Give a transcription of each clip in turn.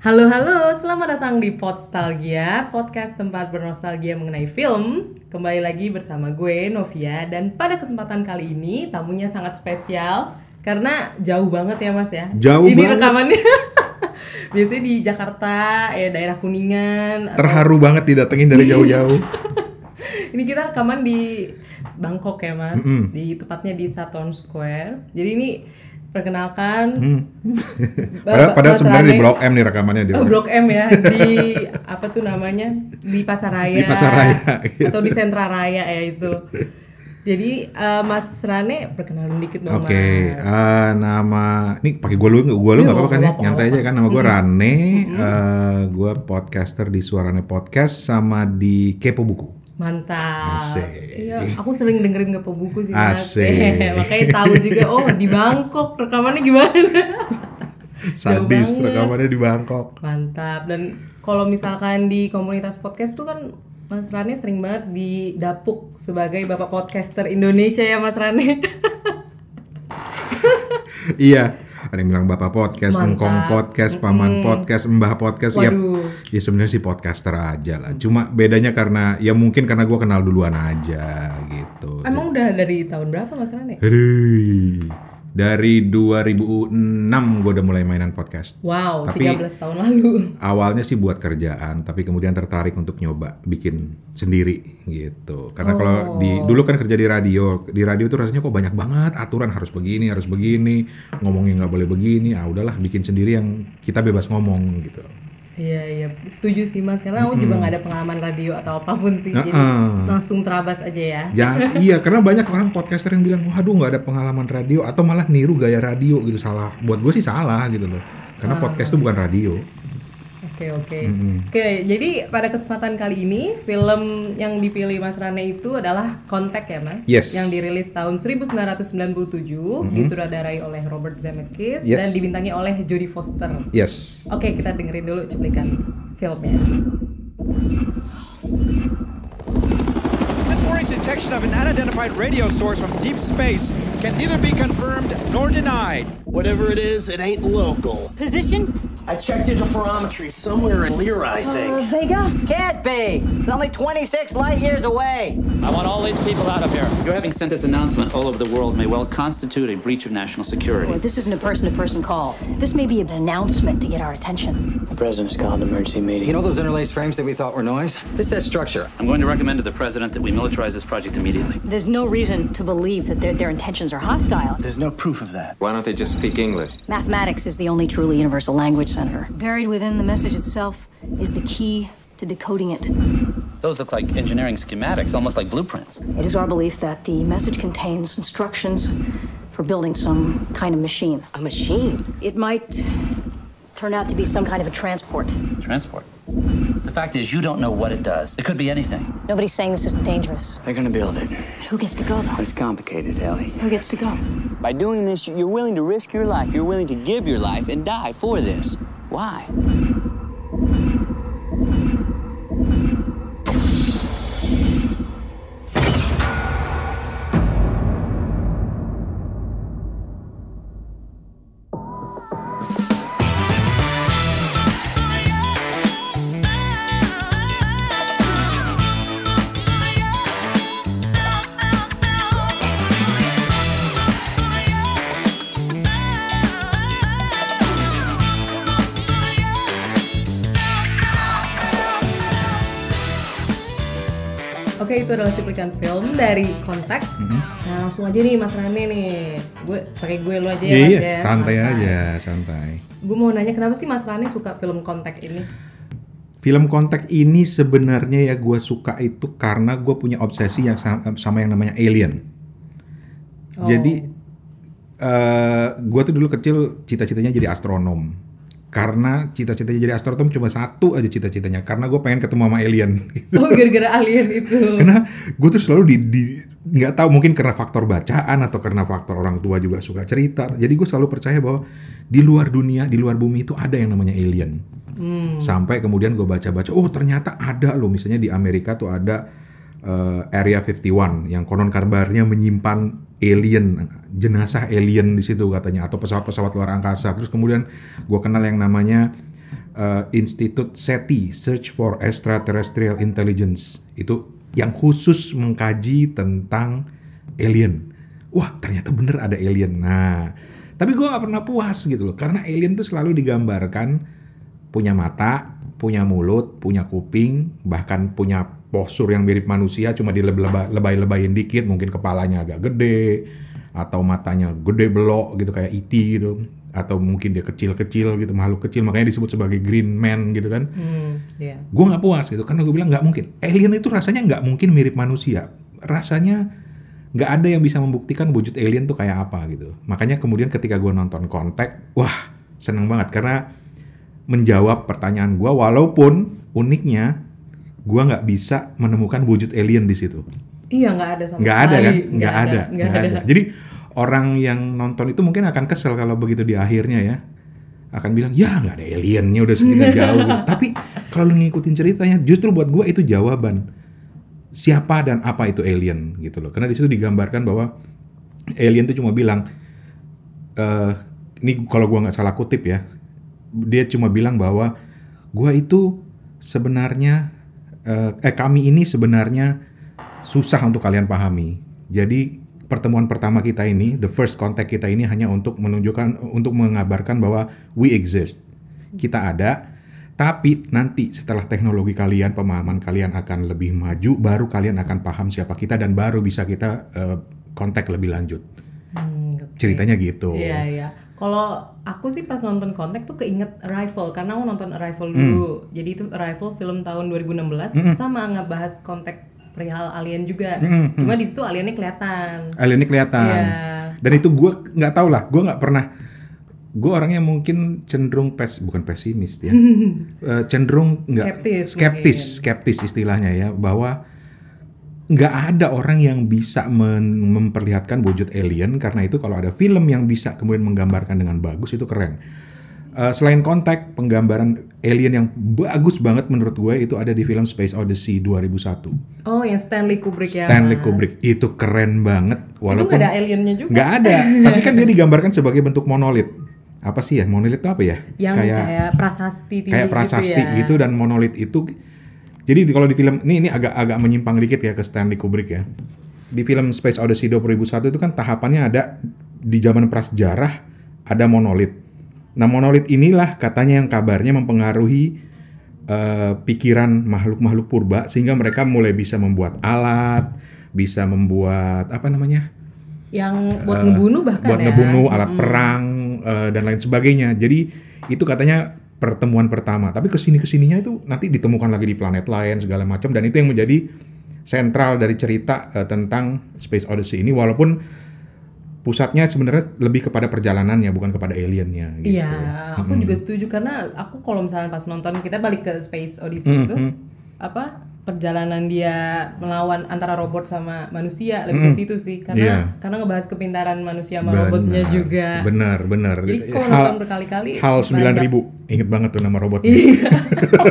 Halo halo, selamat datang di Podstalgia, podcast tempat bernostalgia mengenai film. Kembali lagi bersama gue Novia dan pada kesempatan kali ini tamunya sangat spesial karena jauh banget ya Mas ya. Jauh ini banget. rekamannya biasanya di Jakarta, ya daerah Kuningan. atau- Terharu banget didatengin dari jauh-jauh. Ini kita rekaman di Bangkok ya Mas, di tepatnya di Saturn Square. Jadi ini perkenalkan. Padahal, Ba- padahal Mas sebenarnya di. Blok M nih rekamannya di Oh, Blok M ya di apa tuh namanya di Pasaraya. Di Pasaraya, gitu. atau di Sentra Raya ya itu. Jadi eh, Mas Rane perkenalin dikit dong Oke, Mas. eh, nama ini pakai gue lu nggak gue lu nggak apa-apa kan ya? Nyantai aja kan nama gue Rane, eh, gue podcaster di Suarane Podcast sama di Kepo Buku. Mantap. Asik. Iya, aku sering dengerin Gepo buku sih. Asik. Makanya tahu juga oh di Bangkok rekamannya gimana. Sadis rekamannya di Bangkok. Mantap. Dan kalau misalkan di komunitas podcast tuh kan Mas Rane sering banget didapuk sebagai bapak podcaster Indonesia ya Mas Rane. iya, ada yang bilang bapak podcast, Mantap. engkong podcast, paman podcast, mbah podcast. Ya, Waduh. ya sebenarnya sih podcaster aja lah. Cuma bedanya karena ya mungkin karena gue kenal duluan aja gitu. Emang udah dari tahun berapa Mas Rane? Dari 2006 gue udah mulai mainan podcast. Wow, Tapi- 13 tahun lalu. Awalnya sih buat kerjaan, tapi kemudian tertarik untuk nyoba bikin sendiri gitu. Karena kalau di dulu kan kerja di radio, di radio tuh rasanya kok banyak banget aturan harus begini, harus begini, ngomongnya nggak boleh begini. Ah udahlah bikin sendiri yang kita bebas ngomong gitu. Iya iya, setuju sih Mas karena aku juga nggak ada pengalaman radio atau apa pun sih, jadi Heeh. langsung terabas aja ya. Ya iya karena banyak orang podcaster yang bilang waduh nggak ada pengalaman radio atau malah niru gaya radio gitu salah. Buat gue sih salah gitu loh. Karena podcast itu bukan radio. Oke oke. Oke, jadi pada kesempatan kali ini film yang dipilih Mas Rane itu adalah Kontak ya Mas, Yes. yang dirilis tahun 1997, disutradarai oleh Robert Zemeckis Yes. dan dibintangi oleh Jodie Foster. Yes. Oke, kita dengerin dulu cuplikan filmnya. This morning's detection of an unidentified radio source from deep space can neither be confirmed nor denied. Whatever it is, it ain't local. Position? I checked into interferometry somewhere in Lyra, I uh, think. Vega? Can't be. It's only 26 light years away. I want all these people out of here. Your having sent this announcement all over the world may well constitute a breach of national security. Boy, this isn't a person-to-person call. This may be an announcement to get our attention. The president's called an emergency meeting. You know those interlaced frames that we thought were noise? This has structure. I'm going to recommend to the president that we militarize this project immediately. There's no reason to believe that their, their intentions are hostile. There's no proof of that. Why don't they just speak English? Mathematics is the only truly universal language, Senator. Buried within the message itself is the key to decoding it. Those look like engineering schematics, almost like blueprints. It is our belief that the message contains instructions for building some kind of machine. A machine? It might turn out to be some kind of a transport. Transport. The fact is, you don't know what it does. It could be anything. Nobody's saying this is dangerous. They're gonna build it. Who gets to go, though? It's complicated, Ellie. Who gets to go? By doing this, you're willing to risk your life. You're willing to give your life and die for this. Why? Oke, itu adalah cuplikan film dari Kontak. Nah, langsung aja nih Mas Rane nih. Gue pakai gue lu aja ya Iya, Mas iya, ya. santai Santai. aja, santai. Gue mau nanya kenapa sih Mas Rane suka film Kontak ini? Film kontak ini sebenarnya ya gue suka itu karena gue punya obsesi yang sama, sama yang namanya alien. Jadi eh gue tuh dulu kecil cita-citanya jadi astronom. Karena cita-citanya jadi astronom cuma satu aja cita-citanya. Karena gue pengen ketemu sama alien. Oh, gara-gara alien itu. karena gue tuh selalu di, di nggak tahu mungkin karena faktor bacaan atau karena faktor orang tua juga suka cerita. Jadi gue selalu percaya bahwa di luar dunia, di luar bumi itu ada yang namanya alien. Sampai kemudian gue baca-baca, oh ternyata ada loh. Misalnya di Amerika tuh ada eh, Area 51 yang konon kabarnya menyimpan alien, jenazah alien di situ katanya atau pesawat-pesawat luar angkasa. Terus kemudian gue kenal yang namanya uh, Institute SETI Search for Extraterrestrial Intelligence itu yang khusus mengkaji tentang alien. Wah ternyata bener ada alien. Nah tapi gue nggak pernah puas gitu loh karena alien tuh selalu digambarkan punya mata, punya mulut, punya kuping, bahkan punya postur yang mirip manusia cuma dilebay-lebayin dikit, mungkin kepalanya agak gede atau matanya gede belok gitu kayak ET gitu atau mungkin dia kecil-kecil gitu makhluk kecil makanya disebut sebagai green man gitu kan. Hmm, iya. gue nggak puas gitu karena gue bilang nggak mungkin. Alien itu rasanya nggak mungkin mirip manusia. Rasanya nggak ada yang bisa membuktikan wujud alien tuh kayak apa gitu. Makanya kemudian ketika gue nonton kontak wah seneng banget. Karena menjawab pertanyaan gue walaupun uniknya gue nggak bisa menemukan wujud alien di situ. Iya nggak ada sama nggak ada kan? Nggak ada. nggak ada. ada. Jadi orang yang nonton itu mungkin akan kesel kalau begitu di akhirnya ya. Akan bilang ya nggak ada aliennya udah segitu jauh. Gitu. tapi kalau lu ngikutin ceritanya justru buat gue itu jawaban. Siapa dan apa itu alien gitu loh. Karena di situ digambarkan bahwa alien itu cuma bilang eh ini kalau gua nggak salah kutip ya dia cuma bilang bahwa gua itu sebenarnya eh, eh kami ini sebenarnya susah untuk kalian pahami jadi pertemuan pertama kita ini the first contact kita ini hanya untuk menunjukkan untuk mengabarkan bahwa we exist kita ada tapi nanti setelah teknologi kalian, pemahaman kalian akan lebih maju, baru kalian akan paham siapa kita dan baru bisa kita eh, kontak lebih lanjut. Hmm, oke. Ceritanya gitu. Iya iya. Kalau aku sih pas nonton Contact tuh keinget Arrival karena aku nonton Arrival dulu. Hmm. Jadi itu Arrival film tahun 2016 sama ngebahas Contact perihal alien juga. Hmm, Cuma di situ aliennya kelihatan. Alien ini kelihatan. Iya. Dan itu gue nggak tahu lah, gue nggak pernah. Gue orangnya mungkin cenderung pes, bukan pesimis ya, Eh, cenderung nggak Skeptis skeptis, mungkin. skeptis istilahnya ya, bahwa nggak ada orang yang bisa men- memperlihatkan wujud alien karena itu kalau ada film yang bisa kemudian menggambarkan dengan bagus itu keren. Eh, selain kontak, penggambaran alien yang bagus banget menurut gue itu ada di film Space Odyssey 2001. Oh, yang Stanley Kubrick ya. Stanley. Kubrick itu keren banget Itu walaupun nggak ada aliennya juga. nggak ada tapi kan dia digambarkan sebagai bentuk monolit apa sih ya monolit itu apa ya Yang kayak, prasasti tinggi kayak prasasti gitu, ya. gitu dan monolit itu jadi di- kalau di film ini ini agak agak menyimpang dikit ya ke Stanley Kubrick ya di film Space Odyssey 2001 itu kan tahapannya ada di zaman prasejarah ada monolit nah monolit inilah katanya yang kabarnya mempengaruhi eh, pikiran makhluk-makhluk purba sehingga mereka mulai bisa membuat alat bisa membuat apa namanya Yang buat ngebunuh bahkan buat ya. ngebunuh alat perang eh, dan lain sebagainya. Jadi itu katanya pertemuan pertama. Tapi ke sini ke sininya itu nanti ditemukan lagi di planet lain segala macam dan itu yang menjadi sentral dari cerita eh, tentang Space Odyssey ini. Walaupun pusatnya sebenarnya lebih kepada perjalanannya bukan kepada aliennya. Gitu. Iya, aku juga setuju karena aku kalau misalnya pas nonton kita balik ke Space Odyssey itu apa perjalanan dia melawan antara robot sama manusia lebih ke situ sih karena Iya. karena ngebahas kepintaran manusia sama robotnya Benar, juga. Benar, benar. Jadi kalau Hal- nonton berkali-kali Hal banyak. 9000 inget banget tuh nama robotnya. Iya.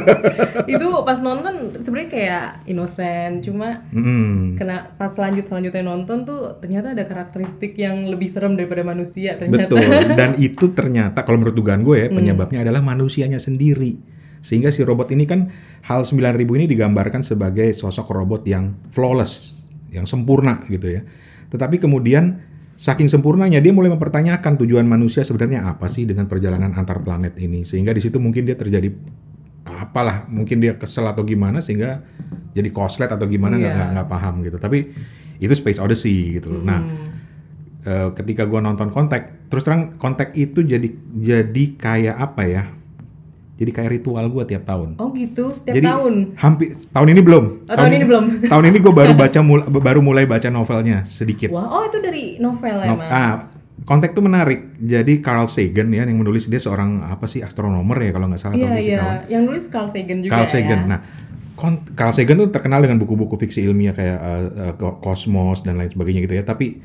itu pas nonton sebenarnya kayak inosen cuma Mm. kena pas lanjut selanjutnya nonton tuh ternyata ada karakteristik yang lebih serem daripada manusia ternyata. Betul. Dan itu ternyata kalau menurut dugaan gue ya penyebabnya adalah manusianya sendiri. Sehingga si robot ini kan HAL 9000 ini digambarkan sebagai sosok robot yang flawless, yang sempurna gitu ya. Tetapi kemudian saking sempurnanya dia mulai mempertanyakan tujuan manusia sebenarnya apa sih dengan perjalanan antar planet ini. Sehingga di situ mungkin dia terjadi apalah, mungkin dia kesel atau gimana sehingga jadi koslet atau gimana nggak Iya. nggak paham gitu. Tapi itu Space Odyssey gitu loh. Nah, eh, ketika gua nonton kontak terus terang kontak itu jadi jadi kayak apa ya jadi kayak ritual gua tiap tahun Oh gitu, setiap jadi tahun. hampir tahun ini belum Oh, tahun ini belum. tahun ini gue baru baca mul- baru mulai baca novelnya sedikit Wah, oh itu dari novel ya, Nov- Mas. ah, kontak tuh menarik jadi Carl Sagan ya yang menulis dia seorang apa sih astronomer ya kalau nggak salah atau Iya, iya. fisikawan Yang nulis Carl Sagan juga Carl Sagan. ya. Nah, Carl Sagan tuh terkenal dengan buku-buku fiksi ilmiah kayak uh, uh, Ko- Cosmos dan lain sebagainya gitu ya. Tapi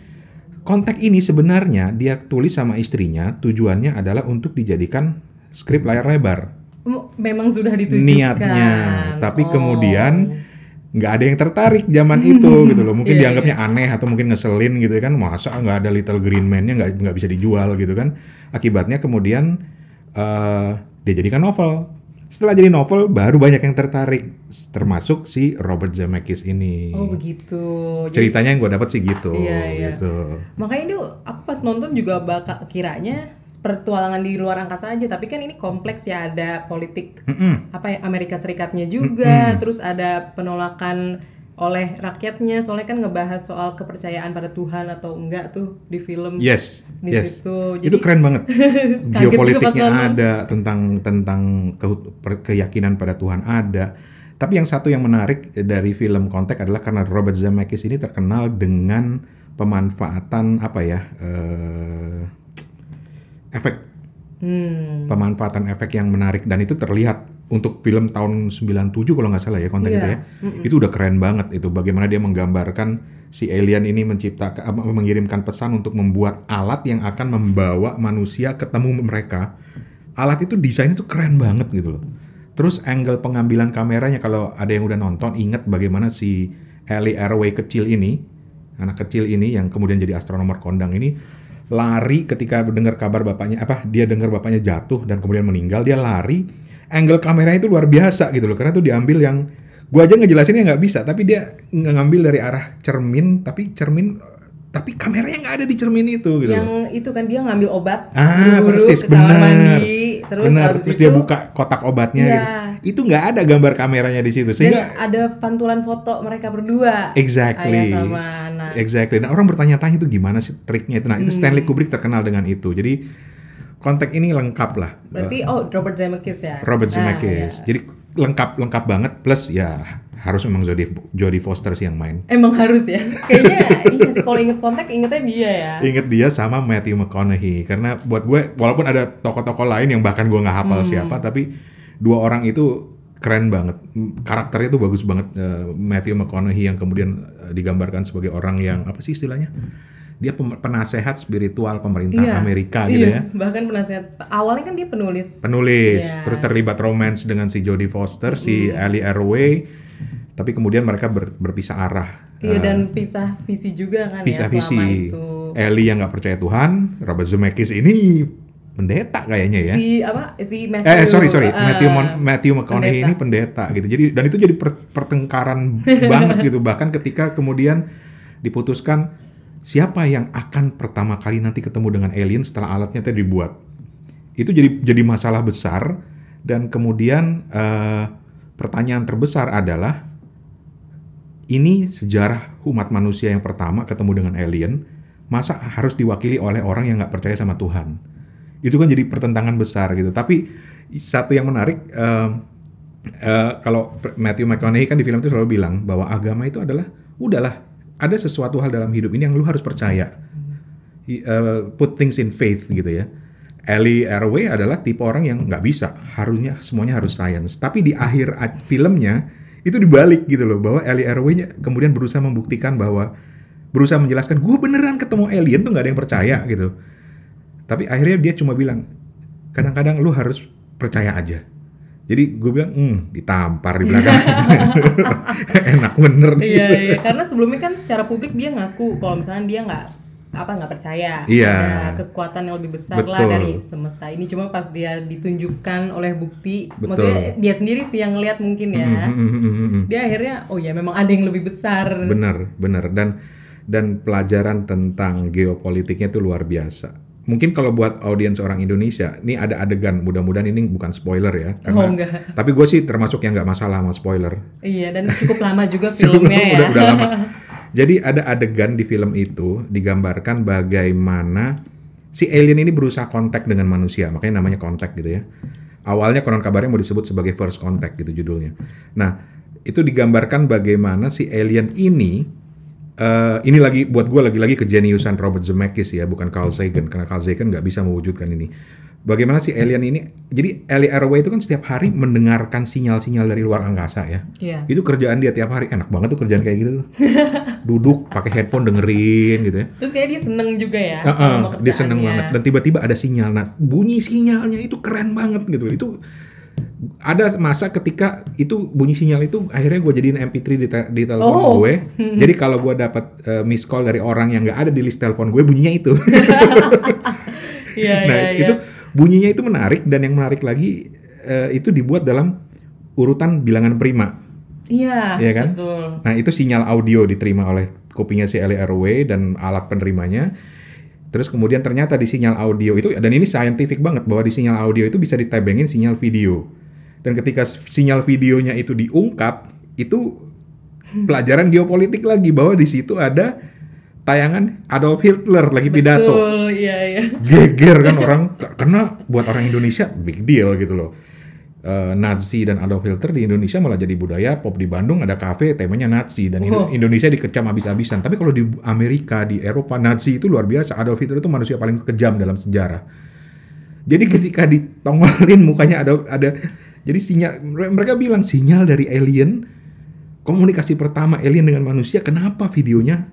kontak ini sebenarnya dia tulis sama istrinya tujuannya adalah untuk dijadikan skrip layar lebar Memang sudah ditujukan. niatnya. Tapi Oh. kemudian nggak ada yang tertarik zaman itu gitu loh. Mungkin Iya, dianggapnya aneh atau mungkin ngeselin gitu kan. Masa nggak ada Little Green Man-nya nggak nggak bisa dijual gitu kan. Akibatnya kemudian eh, dia jadikan novel. Setelah jadi novel, baru banyak yang tertarik, termasuk si Robert Zemeckis ini. Oh begitu. Jadi- Ceritanya yang gue dapat sih gitu. Iya, iya. gitu. Makanya ini aku pas nonton juga bakal kiranya pertualangan di luar angkasa aja, tapi kan ini kompleks ya ada politik apa ya Amerika Serikatnya juga, terus ada penolakan oleh rakyatnya, soalnya kan ngebahas soal kepercayaan pada Tuhan atau enggak tuh di film. Yes, Di yes. situ. Itu Jadi- keren banget. Geopolitiknya ada tentang tentang ke- keyakinan pada Tuhan ada. Tapi yang satu yang menarik dari film Kontak adalah karena Robert Zemeckis ini terkenal dengan pemanfaatan apa ya eh, efek Hmm. pemanfaatan efek yang menarik dan itu terlihat untuk film tahun 97 kalau nggak salah ya konten Iya. itu ya. Itu udah keren banget itu bagaimana dia menggambarkan si alien ini menciptakan apa, mengirimkan pesan untuk membuat alat yang akan membawa manusia ketemu mereka. Alat itu desainnya tuh keren banget gitu loh. Terus angle pengambilan kameranya kalau ada yang udah nonton ingat bagaimana si Ellie Airway kecil ini, anak kecil ini yang kemudian jadi astronomer kondang ini lari ketika mendengar kabar bapaknya apa dia dengar bapaknya jatuh dan kemudian meninggal dia lari angle kameranya itu luar biasa gitu loh karena itu diambil yang gua aja ngejelasinnya nggak bisa tapi dia ngambil dari arah cermin tapi cermin tapi kameranya nggak ada di cermin itu gitu Yang loh. itu kan dia ngambil obat Ah, buru-buru persis, ke kamar benar. mandi, terus habis terus itu dia buka kotak obatnya Iya. gitu. Itu nggak ada gambar kameranya di situ dan sehingga ada pantulan foto mereka berdua. Exactly. Ayah sama anak. Exactly. Nah orang bertanya-tanya itu gimana sih triknya itu. Nah itu Stanley Hmm. Kubrick terkenal dengan itu. Jadi konteks ini lengkap lah. Berarti oh Robert Zemeckis ya. Robert Ah, Zemeckis. ya. Jadi lengkap lengkap banget. Plus ya harus memang Jodie Jodie Foster sih yang main. Emang harus ya. Kayaknya iya sih kalau inget kontak ingetnya dia ya. Ingat dia sama Matthew McConaughey karena buat gue walaupun ada tokoh-tokoh lain yang bahkan gue nggak hafal Hmm. siapa tapi dua orang itu keren banget karakternya tuh bagus banget Eh, Matthew McConaughey yang kemudian eh, digambarkan sebagai orang yang apa sih istilahnya dia penasehat spiritual pemerintah Iya. Amerika gitu iya, ya Bahkan penasehat awalnya kan dia penulis. penulis Iya. terus terlibat romance dengan si Jodie Foster si Ellie Airway tapi kemudian mereka ber- berpisah arah Iya Eh, dan pisah visi juga kan pisah ya selama visi itu. Ellie yang nggak percaya Tuhan Robert Zemeckis ini pendeta kayaknya ya Si apa? Si Matthew. Eh sorry sorry eh, Matthew Mon- Matthew McConaughey pendeta. ini pendeta gitu. Jadi dan itu jadi per- pertengkaran banget gitu. Bahkan ketika kemudian diputuskan siapa yang akan pertama kali nanti ketemu dengan alien setelah alatnya tadi dibuat. Itu jadi jadi masalah besar. Dan kemudian eh, pertanyaan terbesar adalah ini sejarah umat manusia yang pertama ketemu dengan alien masa harus diwakili oleh orang yang nggak percaya sama Tuhan? Itu kan jadi pertentangan besar gitu. Tapi satu yang menarik em, eh, kalau Matthew McConaughey kan di film itu selalu bilang bahwa agama itu adalah udahlah ada sesuatu hal dalam hidup ini yang lu harus percaya. Eh, put things in faith gitu ya. Ellie Airway adalah tipe orang yang nggak bisa. Harusnya semuanya harus science. Tapi di akhir filmnya itu dibalik gitu loh bahwa Ellie Airway kemudian berusaha membuktikan bahwa berusaha menjelaskan gue beneran ketemu alien tuh nggak ada yang percaya gitu. Tapi akhirnya dia cuma bilang kadang-kadang lu harus percaya aja jadi gue bilang hmm ditampar di belakang enak bener. Iya iya karena sebelumnya kan secara publik dia ngaku kalau misalnya dia nggak apa nggak percaya Iya. ada kekuatan yang lebih besar lah Betul. dari semesta ini cuma pas dia ditunjukkan oleh bukti Betul. maksudnya dia sendiri sih yang ngeliat mungkin ya Mm, mm, mm, mm, mm. dia akhirnya oh ya memang ada yang lebih besar Bener, bener. Dan dan pelajaran tentang geopolitiknya itu luar biasa. Mungkin kalau buat audiens orang Indonesia, ini ada adegan. Mudah-mudahan ini bukan spoiler ya. Oh, enggak. Tapi gue sih termasuk yang nggak masalah sama spoiler. iya dan cukup lama juga filmnya ya udah, udah lama. Jadi ada adegan di film itu digambarkan bagaimana si alien ini berusaha kontak dengan manusia, makanya namanya kontak gitu ya. Awalnya konon kabarnya mau disebut sebagai first contact gitu judulnya. Nah itu digambarkan bagaimana si alien ini eh, ini lagi buat gue lagi-lagi kejeniusan Robert Zemeckis ya, bukan Carl Sagan karena Carl Sagan nggak bisa mewujudkan ini. Bagaimana si alien ini? Jadi Ellie Airway itu kan setiap hari mendengarkan sinyal-sinyal dari luar angkasa ya. Iya. Itu kerjaan dia tiap hari enak banget tuh kerjaan kayak gitu tuh. Duduk pakai headphone dengerin gitu ya. terus kayak dia seneng juga ya Heeh, sama dia seneng banget dan tiba-tiba ada sinyal. Nah, bunyi sinyalnya itu keren banget gitu. Itu ada masa ketika itu bunyi sinyal itu akhirnya gue jadiin MP3 di, te- di telepon Oh. gue. Jadi kalau gue dapat eh, miss call dari orang yang nggak ada di list telepon gue bunyinya itu. Iya, nah iya. itu bunyinya itu menarik dan yang menarik lagi eh, itu dibuat dalam urutan bilangan prima. Iya, Iya kan? betul. Nah, itu sinyal audio diterima oleh kupingnya si LRW dan alat penerimanya. Terus kemudian ternyata di sinyal audio itu dan ini scientific banget bahwa di sinyal audio itu bisa ditebengin sinyal video. Dan ketika sinyal videonya itu diungkap, itu pelajaran geopolitik lagi bahwa di situ ada tayangan Adolf Hitler lagi pidato Betul, iya iya. geger kan orang karena buat orang Indonesia big deal gitu loh. Eh, Nazi dan Adolf Hitler di Indonesia malah jadi budaya pop di Bandung ada kafe temanya Nazi dan Indo- Oh. Indonesia dikecam habis-habisan. Tapi kalau di Amerika di Eropa Nazi itu luar biasa. Adolf Hitler itu manusia paling kejam dalam sejarah. Jadi ketika ditongolin mukanya ada ada jadi sinyal mereka bilang sinyal dari alien komunikasi pertama alien dengan manusia kenapa videonya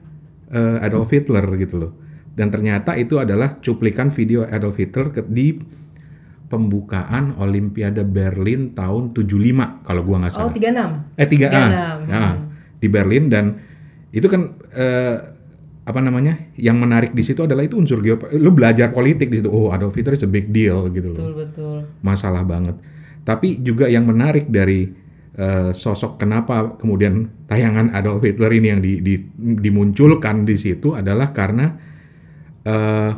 eh, Adolf Hitler gitu loh. Dan ternyata itu adalah cuplikan video Adolf Hitler di pembukaan Olimpiade Berlin tahun 75 kalau gua nggak Oh, salah. 36. Eh 3 A. 36, Ya, hmm. di Berlin dan itu kan eh, apa namanya? Yang menarik di situ adalah itu unsur geopolitik. Lu belajar politik di situ. Oh, Adolf Hitler is a big deal gitu loh Betul, betul. masalah banget. Tapi juga yang menarik dari eh, sosok kenapa kemudian tayangan Adolf Hitler ini yang di- di- dimunculkan di situ adalah karena eh,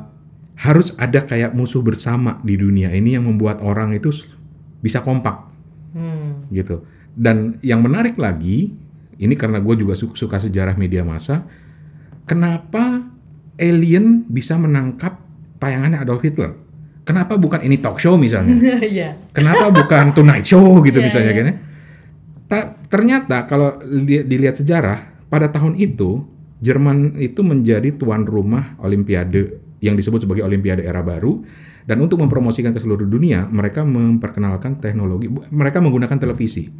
harus ada kayak musuh bersama di dunia ini yang membuat orang itu bisa kompak Hmm. gitu. Dan yang menarik lagi, ini karena gue juga su- suka sejarah media massa, kenapa alien bisa menangkap tayangannya Adolf Hitler? Kenapa bukan ini talk show misalnya? Iya. Kenapa bukan Tonight Show gitu Iya, misalnya kan ya? Ta- ternyata kalau li- dilihat sejarah pada tahun itu Jerman itu menjadi tuan rumah Olimpiade yang disebut sebagai Olimpiade era baru dan untuk mempromosikan ke seluruh dunia mereka memperkenalkan teknologi mereka menggunakan televisi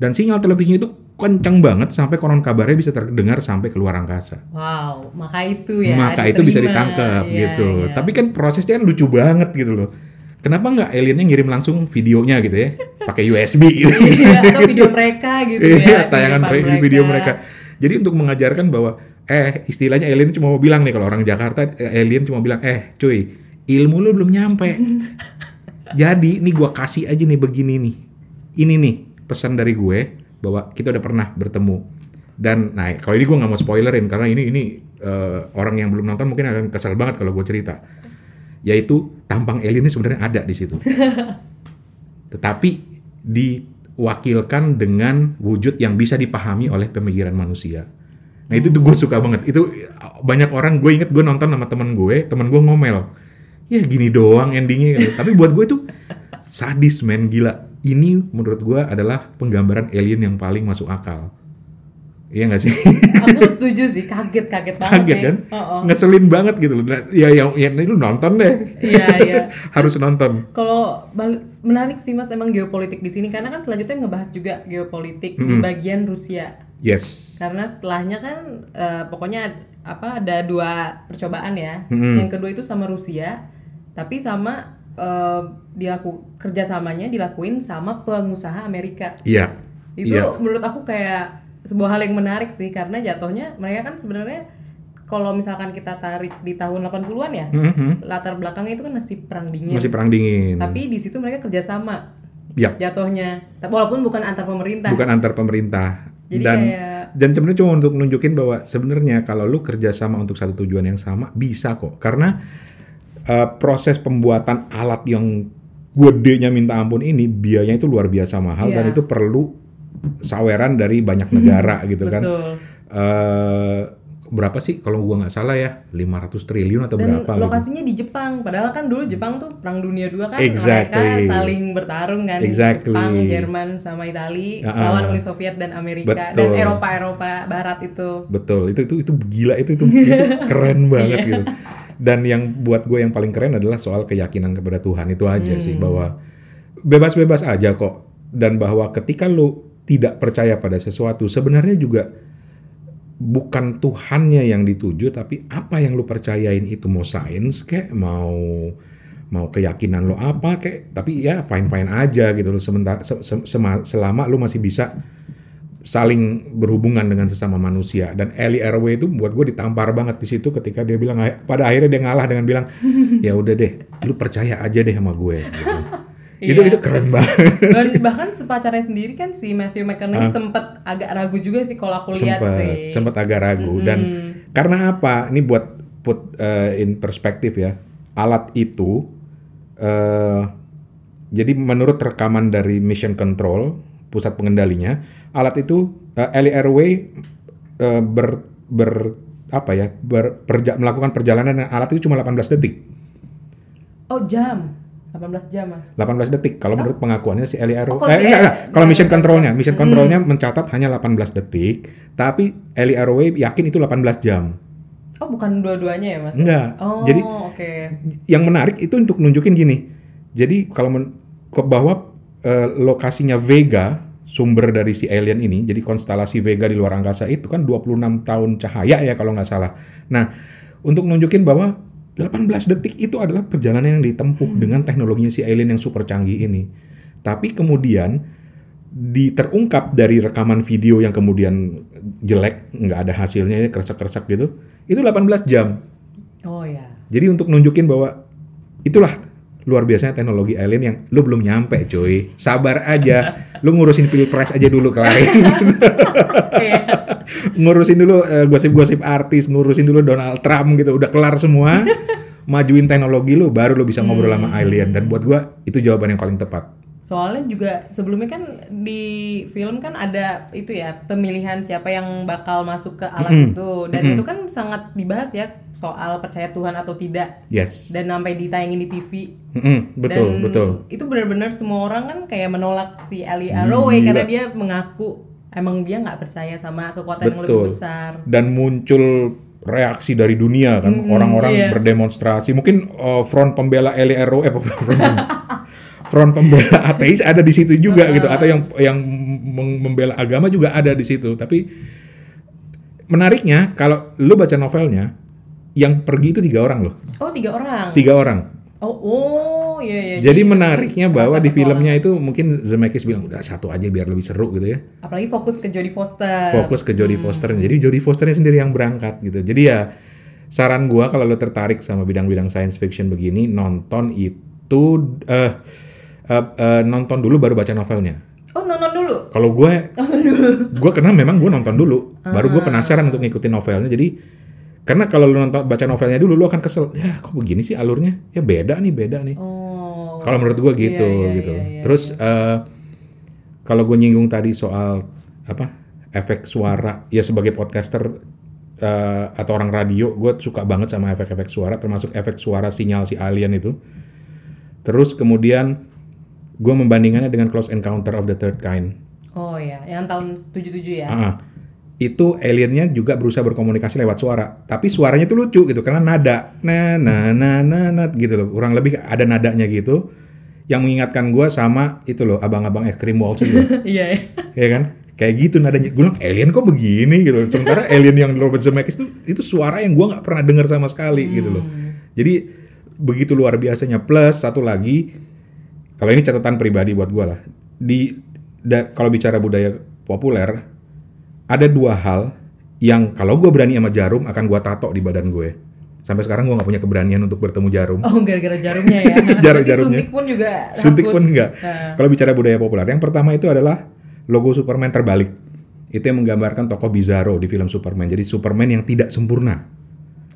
dan sinyal televisinya itu kencang banget sampai konon kabarnya bisa terdengar sampai keluar angkasa Wow, maka itu ya. maka itu bisa diterima. ditangkap Iya, gitu. iya. Tapi kan prosesnya kan lucu banget gitu loh. Kenapa nggak aliennya ngirim langsung videonya gitu ya, pakai USB gitu. Iya, atau video mereka gitu ya. Iya, tayangan mereka, video mereka. Jadi untuk mengajarkan bahwa eh istilahnya alien cuma mau bilang nih kalau orang Jakarta eh, alien cuma bilang eh cuy ilmu lu belum nyampe. Jadi nih gua kasih aja nih begini nih. Ini nih pesan dari gue bahwa kita udah pernah bertemu. Dan nah kalau ini gue nggak mau spoilerin karena ini ini eh, orang yang belum nonton mungkin akan kesal banget kalau gue cerita. Yaitu tampang alien ini sebenarnya ada di situ. Tetapi diwakilkan dengan wujud yang bisa dipahami oleh pemikiran manusia. Nah itu tuh gue suka banget. Itu banyak orang gue inget gue nonton sama temen gue, temen gue ngomel. Ya gini doang endingnya. gitu. Tapi buat gue tuh sadis men gila. Ini menurut gue adalah penggambaran alien yang paling masuk akal. Iya gak sih? Aku setuju sih, kaget-kaget banget Kaget sih. kan? Oh, oh. Ngeselin banget gitu loh. Nah, Ya yang, yang ini lu nonton deh. Iya, iya. Harus nonton. Kalau menarik sih Mas emang geopolitik di sini karena kan selanjutnya ngebahas juga geopolitik di bagian Rusia. Yes. Karena setelahnya kan eh, pokoknya apa ada dua percobaan ya. Yang kedua itu sama Rusia, tapi sama eh, dilaku kerjasamanya dilakuin sama pengusaha Amerika. Iya. Itu Iya. menurut aku kayak sebuah hal yang menarik sih karena jatuhnya mereka kan sebenarnya kalau misalkan kita tarik di tahun 80-an ya, latar belakangnya itu kan masih perang dingin. Masih perang dingin. Tapi di situ mereka kerjasama Yap. jatuhnya. Tapi Walaupun bukan antar pemerintah. bukan antar pemerintah Jadi dan kayak- dan sebenarnya cuma untuk nunjukin bahwa sebenarnya kalau lu kerjasama untuk satu tujuan yang sama bisa kok karena uh, proses pembuatan alat yang gedenya minta ampun ini biayanya itu luar biasa mahal dan Iya. itu perlu saweran dari banyak negara gitu kan Betul. Eh, berapa sih kalau gua nggak salah ya 500 triliun atau Dan berapa gitu. lokasinya di Jepang. Padahal kan dulu Jepang tuh perang dunia dua kan Exactly. mereka saling bertarung kan Exactly. Jepang, Jerman sama Itali Ah, ah. lawan Uni Soviet dan Amerika Betul. dan Eropa Eropa Barat itu. Betul, itu itu itu gila itu itu, itu keren banget Iya. gitu. Dan yang buat gue yang paling keren adalah soal keyakinan kepada Tuhan itu aja sih Hmm. bahwa bebas-bebas aja kok dan bahwa ketika lu tidak percaya pada sesuatu sebenarnya juga bukan Tuhannya yang dituju tapi apa yang lu percayain itu mau sains kek mau mau keyakinan lo apa kek tapi ya fine fine aja gitu loh sementara se- se- sema- selama lu masih bisa saling berhubungan dengan sesama manusia. Dan Ellie Airway itu buat gue ditampar banget di situ ketika dia bilang pada akhirnya dia ngalah dengan bilang ya udah deh lu percaya aja deh sama gue. Gitu. Itu Iya. itu keren banget. Dan bahkan sepacarnya sendiri kan si Matthew McConaughey sempet agak ragu juga sih kalau aku lihat sempat sih. sempat agak ragu. Dan karena apa? Ini buat put uh, in perspektif ya. Alat itu eh jadi menurut rekaman dari mission control pusat pengendalinya alat itu uh, Ellie Airway eh, ber ber apa ya? Ber, perja- melakukan perjalanan dengan alat itu cuma 18 detik. Oh jam, 18 jam mas. 18 detik kalau menurut pengakuannya si Ellie Airway Oh, kalau eh, si enggak, enggak. kalau mission 18 controlnya mission Hmm. controlnya mencatat hanya 18 detik tapi Ellie Airway yakin itu 18 jam Oh bukan dua-duanya ya mas? Enggak. Oh Jadi- oke. yang menarik itu untuk nunjukin gini. Jadi kalau men- bahwa eh, lokasinya Vega sumber dari si alien ini, jadi konstelasi Vega di luar angkasa itu kan 26 tahun cahaya ya kalau nggak salah. Nah, untuk nunjukin bahwa 18 detik itu adalah perjalanan yang ditempuh dengan teknologinya si alien yang super canggih ini. Tapi kemudian di terungkap dari rekaman video yang kemudian jelek, nggak ada hasilnya, kresek-kresek gitu, itu 18 jam. Oh ya. Jadi untuk nunjukin bahwa itulah luar biasanya teknologi alien yang lu belum nyampe cuy. Sabar aja. lu ngurusin pilpres aja dulu kelarin. Iya. ngurusin dulu eh, gosip-gosip artis, ngurusin dulu Donald Trump gitu. Udah kelar semua. Majuin teknologi lu baru lu bisa ngobrol sama alien dan buat gua itu jawaban yang paling tepat. Soalnya juga sebelumnya kan di film kan ada itu ya pemilihan siapa yang bakal masuk ke alat Mm-mm. itu dan Mm-mm. itu kan sangat dibahas ya soal percaya Tuhan atau tidak Yes. dan sampai ditayangin di TV. Mm-mm, betul, dan betul. Itu benar-benar semua orang kan kayak menolak si Ellie Arroway Gila. karena dia mengaku emang dia nggak percaya sama kekuatan yang lebih Betul. besar. Dan muncul reaksi dari dunia kan, Mm, orang-orang iya. berdemonstrasi. Mungkin uh, front pembela LRO eh front, front pembela ateis ada di situ juga gitu atau yang yang membela agama juga ada di situ. Tapi menariknya kalau lu baca novelnya yang pergi itu tiga orang loh. Oh tiga orang. Tiga orang. Oh oh iya iya. Jadi menariknya bahwa merasa di filmnya itu mungkin Zemeckis bilang udah satu aja biar lebih seru gitu ya. apalagi fokus ke Jodie Foster. fokus ke Jodie Foster. Jadi Jodie Fosternya sendiri yang berangkat gitu. Jadi ya saran gua kalau lo tertarik sama bidang-bidang science fiction begini nonton itu eh eh, eh, nonton dulu baru baca novelnya. Oh nonton dulu. Kalau gue gue karena memang gue nonton dulu, baru gue penasaran untuk ngikutin novelnya. Jadi karena kalau lo nonton baca novelnya dulu lo akan kesel. Ya kok begini sih alurnya? Ya beda nih, beda nih. Oh. Kalau menurut gue gitu Iya, iya, gitu. iya, iya, Terus eh, kalau gue nyinggung tadi soal apa efek suara, ya sebagai podcaster eh, atau orang radio, gue suka banget sama efek-efek suara, termasuk efek suara sinyal si alien itu. Terus kemudian gue membandingkannya dengan Close Encounter of the Third Kind. Oh ya, yang tahun 77 ya. Ah, itu aliennya juga berusaha berkomunikasi lewat suara, tapi suaranya tuh lucu gitu karena nada, na na na na na gitu loh, kurang lebih ada nadanya gitu, yang mengingatkan gue sama itu loh abang-abang es krim Waltz itu, Iya. ya. ya kan? Kayak gitu nadanya, gue bilang alien kok begini gitu, sementara alien yang Robert Zemeckis itu itu suara yang gue nggak pernah dengar sama sekali gitu loh. Jadi begitu luar biasanya plus satu lagi, kalau ini catatan pribadi buat gue lah, di da- kalau bicara budaya populer ada dua hal yang kalau gue berani sama jarum akan gue tato di badan gue. Sampai sekarang gue nggak punya keberanian untuk bertemu jarum. Oh gara-gara jarumnya ya. Jarum- jarumnya. Suntik pun juga. Suntik takut. pun enggak. Nah. Kalau bicara budaya populer, yang pertama itu adalah logo Superman terbalik. Itu yang menggambarkan tokoh Bizarro di film Superman. Jadi Superman yang tidak sempurna.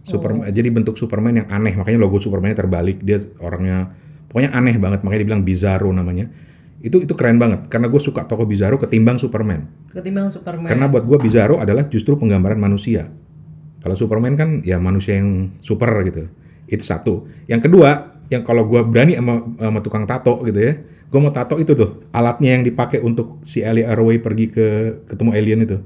Superman, Jadi bentuk Superman yang aneh, makanya logo Superman terbalik. Dia orangnya pokoknya aneh banget, makanya dibilang Bizarro namanya. Itu itu keren banget karena gue suka tokoh Bizarro ketimbang Superman. Ketimbang Superman. Karena buat gue Bizarro adalah justru penggambaran manusia. Kalau Superman kan ya manusia yang super gitu. Itu satu. Yang kedua, yang kalau gue berani sama, sama tukang tato gitu ya, gue mau tato itu tuh alatnya yang dipakai untuk si Ellie Arroway pergi ke ketemu alien itu.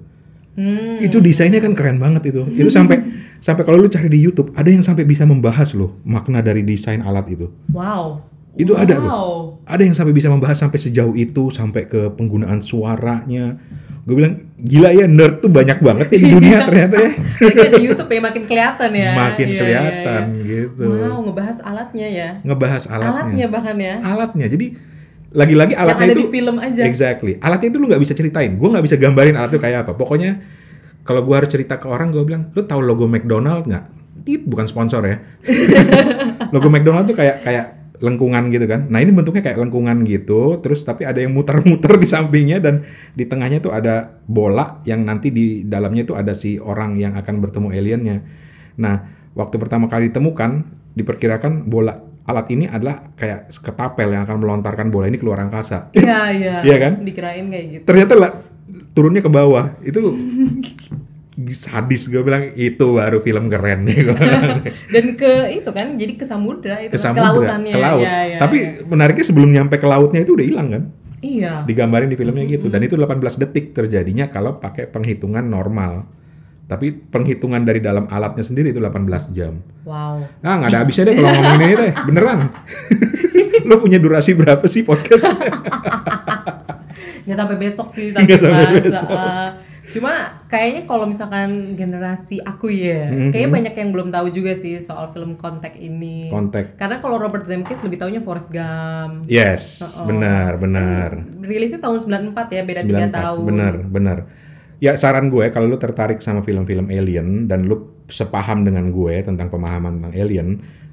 Hmm. Itu desainnya kan keren banget itu. Itu sampai sampai kalau lu cari di YouTube ada yang sampai bisa membahas loh makna dari desain alat itu. Wow. Itu wow. ada tuh. Ada yang sampai bisa membahas sampai sejauh itu, sampai ke penggunaan suaranya. Gue bilang, gila ya nerd tuh banyak banget ya di dunia ternyata ya. Lagi ada YouTube ya makin kelihatan ya. Makin Iya, iya, kelihatan iya. gitu. Wow, ngebahas alatnya ya. Ngebahas alatnya. Alatnya bahkan ya. Alatnya. Jadi lagi-lagi alatnya ada itu di film aja. exactly alatnya itu lu nggak bisa ceritain gue nggak bisa gambarin alat itu kayak apa pokoknya kalau gue harus cerita ke orang gue bilang lu tahu logo McDonald nggak Tit, bukan sponsor ya logo McDonald tuh kayak kayak lengkungan gitu kan nah ini bentuknya kayak lengkungan gitu terus tapi ada yang muter-muter di sampingnya dan di tengahnya tuh ada bola yang nanti di dalamnya tuh ada si orang yang akan bertemu aliennya nah waktu pertama kali ditemukan diperkirakan bola alat ini adalah kayak ketapel yang akan melontarkan bola ini keluar angkasa Iya, iya. Iya kan? Dikirain kayak gitu. ternyata lah turunnya ke bawah itu sadis gue bilang itu baru film keren nih. Dan ke itu kan, jadi ke samudra itu ke kan, samudra lautannya. ke laut Iya, iya, tapi iya. menariknya sebelum nyampe ke lautnya itu udah hilang kan Iya. digambarin di filmnya gitu dan itu 18 detik terjadinya kalau pakai penghitungan normal tapi penghitungan dari dalam alatnya sendiri itu 18 jam Wow. ah nggak ada habisnya deh kalau ngomongin ini deh beneran lo punya durasi berapa sih podcast nggak sampai besok sih tapi Nggak sampai besok. Uh, cuma kayaknya kalau misalkan generasi aku ya Mhm. kayaknya banyak yang belum tahu juga sih soal film Contact ini Contact. karena kalau Robert Zemeckis lebih taunya Forrest Gump yes Oh. benar benar rilisnya tahun 94 ya beda 3 94, tahun benar benar ya saran gue kalau lu tertarik sama film-film alien dan lu sepaham dengan gue tentang pemahaman tentang alien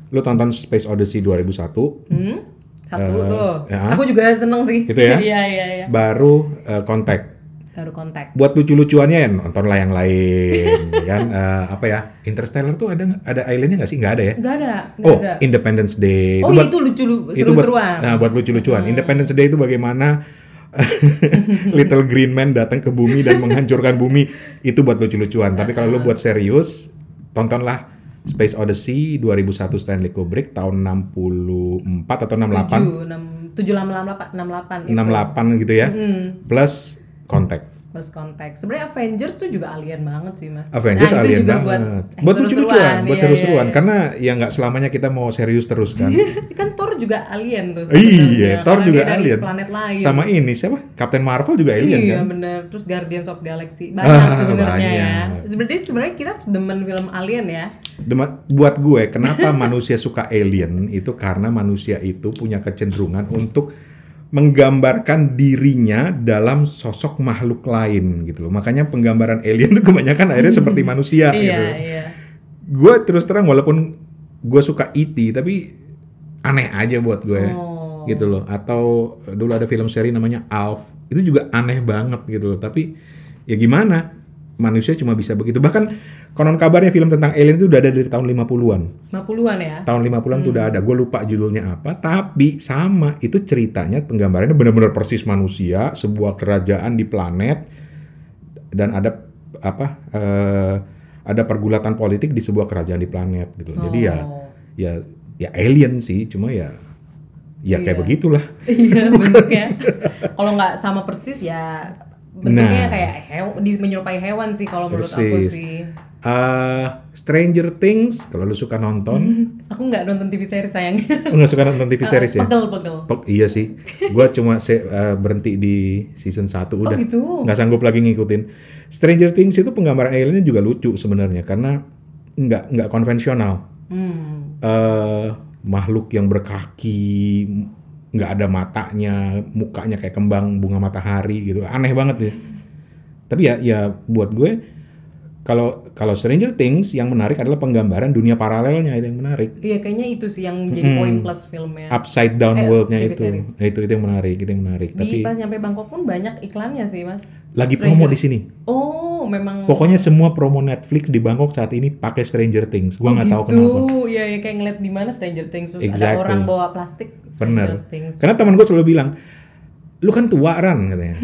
lu tonton Space Odyssey 2001 hmm? satu Eh, tuh ya. aku juga seneng sih Gitu ya? iya iya iya baru eh, Contact baru Contact buat lucu-lucuannya ya nonton lah yang lain ya kan? Eh, apa ya? Interstellar tuh ada ada aliennya nggak sih? Nggak ada ya? Nggak ada nggak oh ada. Independence Day. Oh buat- itu lucu lu- itu buat, seru-seruan. Nah, buat lucu-lucuan. Independence Day itu bagaimana Little Green Man datang ke bumi dan menghancurkan bumi. Itu buat lucu-lucuan. Tapi kalau lu buat serius tontonlah Space Odyssey 2001 Stanley Kubrick tahun 64 atau 68 tujuh enam tujuh delapan enam delapan 68 gitu ya. Plus Contact First Contact. Sebenarnya Avengers tuh juga alien banget sih, Mas. Avengers Nah, itu alien juga banget. buat Buat, eh, lucu-lucuan, seru-seruan. buat Iya, seru-seruan. iya, iya. Karena ya nggak selamanya kita mau serius terus kan. kan Thor juga alien tuh. iya, Thor juga alien. planet lain. Sama ini siapa? Captain Marvel juga alien iya kan? bener. Terus Guardians of Galaxy banyak Ah, sebenarnya ya. Sebenarnya sebenarnya kita demen film alien ya. Dema- buat gue, kenapa manusia suka alien itu karena manusia itu punya kecenderungan untuk menggambarkan dirinya dalam sosok makhluk lain gitu loh. Makanya penggambaran alien itu kebanyakan akhirnya seperti manusia gitu. iya iya. gue terus terang walaupun gue suka E.T. tapi aneh aja buat gue Oh. gitu loh atau dulu ada film seri namanya Alf itu juga aneh banget gitu loh tapi ya gimana manusia cuma bisa begitu bahkan konon kabarnya film tentang alien itu udah ada dari tahun 50-an 50-an ya. tahun 50-an tuh udah ada gue lupa judulnya apa tapi sama itu ceritanya penggambarannya benar-benar persis manusia sebuah kerajaan di planet dan ada apa eh, ada pergulatan politik di sebuah kerajaan di planet gitu jadi ya Oh. ya ya alien sih cuma ya ya kayak Iya. begitulah Iya bentuknya. Kalau nggak sama persis ya bentuknya Nah. kayak hewan, menyerupai hewan sih kalau menurut aku sih. Eh, Stranger Things kalau lu suka nonton Aku nggak nonton TV series sayang. nggak suka nonton TV series ya Pegel pegel. Tok, iya sih. Gua cuma se- eh, berhenti di season 1 udah. gitu? Nggak sanggup lagi ngikutin. Stranger Things itu penggambaran aliennya juga lucu sebenarnya karena nggak nggak konvensional. Hmm. Eh, makhluk yang berkaki nggak ada matanya, mukanya kayak kembang bunga matahari gitu. Aneh banget ya. Tapi ya ya buat gue kalau kalau Stranger Things yang menarik adalah penggambaran dunia paralelnya itu yang menarik. Iya kayaknya itu sih yang jadi Mm-mm. poin plus filmnya. upside down Eh, worldnya itu. series. Nah, itu itu yang menarik, itu yang menarik. Di Tapi pas nyampe Bangkok pun banyak iklannya sih mas. lagi Stranger- promo di sini. Oh memang. Pokoknya semua promo Netflix di Bangkok saat ini pakai Stranger Things. Gua nggak tahu gitu. kenapa. Iya ya kayak ngeliat di mana Stranger Things terus Exactly. ada orang bawa plastik Stranger Bener. Things. Karena teman gue selalu bilang, lu kan tua ran katanya.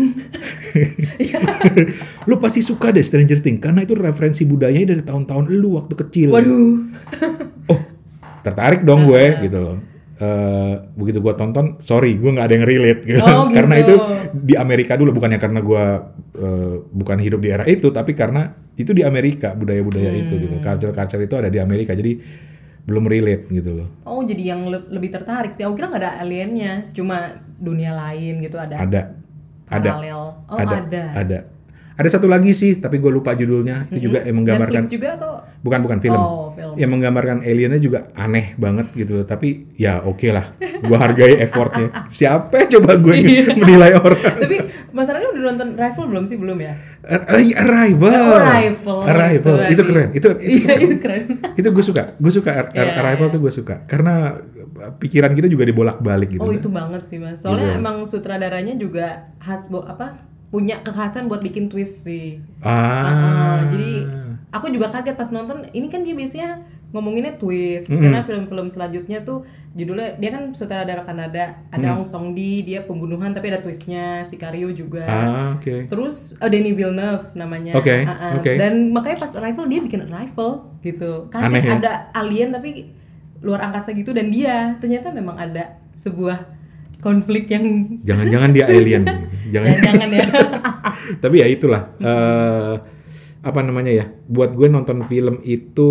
lu pasti suka deh Stranger Things karena itu referensi budayanya dari tahun-tahun lu waktu kecil. Waduh. Tertarik dong gue gitu loh. Eh, begitu gue tonton, sorry, gue nggak ada yang relate gitu. Oh, gitu. karena itu di Amerika dulu, bukannya karena gue eh, bukan hidup di era itu, tapi karena itu di Amerika budaya-budaya itu gitu, Hmm. culture-culture itu ada di Amerika, jadi belum relate gitu loh. Oh jadi yang le- lebih tertarik sih. Aku kira nggak ada aliennya, cuma dunia lain gitu ada. Ada, ada, Paralel. Oh, ada, ada. ada, Ada satu lagi sih, tapi gue lupa judulnya. Itu juga yang menggambarkan Netflix juga atau bukan bukan film. Oh, film. Yang menggambarkan aliennya juga aneh banget gitu. Tapi ya oke lah, gue hargai effortnya. Siapa coba gue Iya. menilai orang? Tapi masalahnya udah nonton Rifle belum sih belum ya? Eh, Arrival. Oh, Arrival. Arrival. Itu Itu keren. Itu itu Iya, itu keren. itu gue suka gue suka Ar- Iya, Arrival iya. tuh gue suka karena pikiran kita juga dibolak-balik gitu Oh itu banget sih mas. Soalnya Gitu. emang sutradaranya juga khas bo apa punya kekhasan buat bikin twist sih. ah Ah, jadi aku juga kaget pas nonton. Ini kan dia biasanya ngomonginnya twist karena film-film selanjutnya tuh judulnya dia kan sutradara Kanada. Ada Ong Song Di dia pembunuhan tapi ada twistnya. Sicario juga. ah oke Terus oh, Denis Villeneuve namanya. Oke, Ah, ah. oke. Dan makanya pas Arrival dia bikin Arrival gitu. Aneh ya? ada alien tapi luar angkasa gitu dan dia ternyata memang ada sebuah konflik yang jangan-jangan dia alien jangan jangan ya. tapi ya itulah eh apa namanya ya buat gue nonton film itu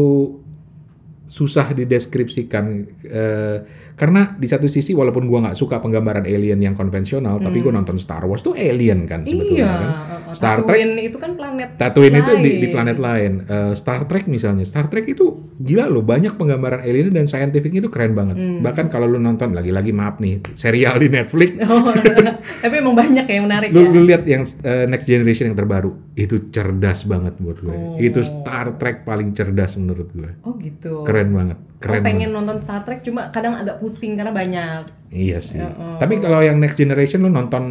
susah dideskripsikan eh, karena di satu sisi walaupun gue nggak suka penggambaran alien yang konvensional tapi gue nonton Star Wars tuh alien kan sebetulnya Hmm. iya. kan uh, uh, Star Trek Tatooine itu kan planet. Tatooine itu di, di lain. planet lain. Eh, Star Trek misalnya, Star Trek itu gila loh, banyak penggambaran alien dan scientificnya itu keren banget. Hmm. Bahkan kalau lu nonton lagi-lagi maaf nih, serial di Netflix, Oh, tapi emang banyak ya yang menarik lu, ya. lu lihat yang eh, Next Generation yang terbaru, itu cerdas banget buat gue. Oh. Itu Star Trek paling cerdas menurut gue. Oh gitu. Keren banget, Aku keren. pengen banget. nonton Star Trek cuma kadang agak pusing karena banyak. Iya sih. Tapi kalau yang Next Generation lu nonton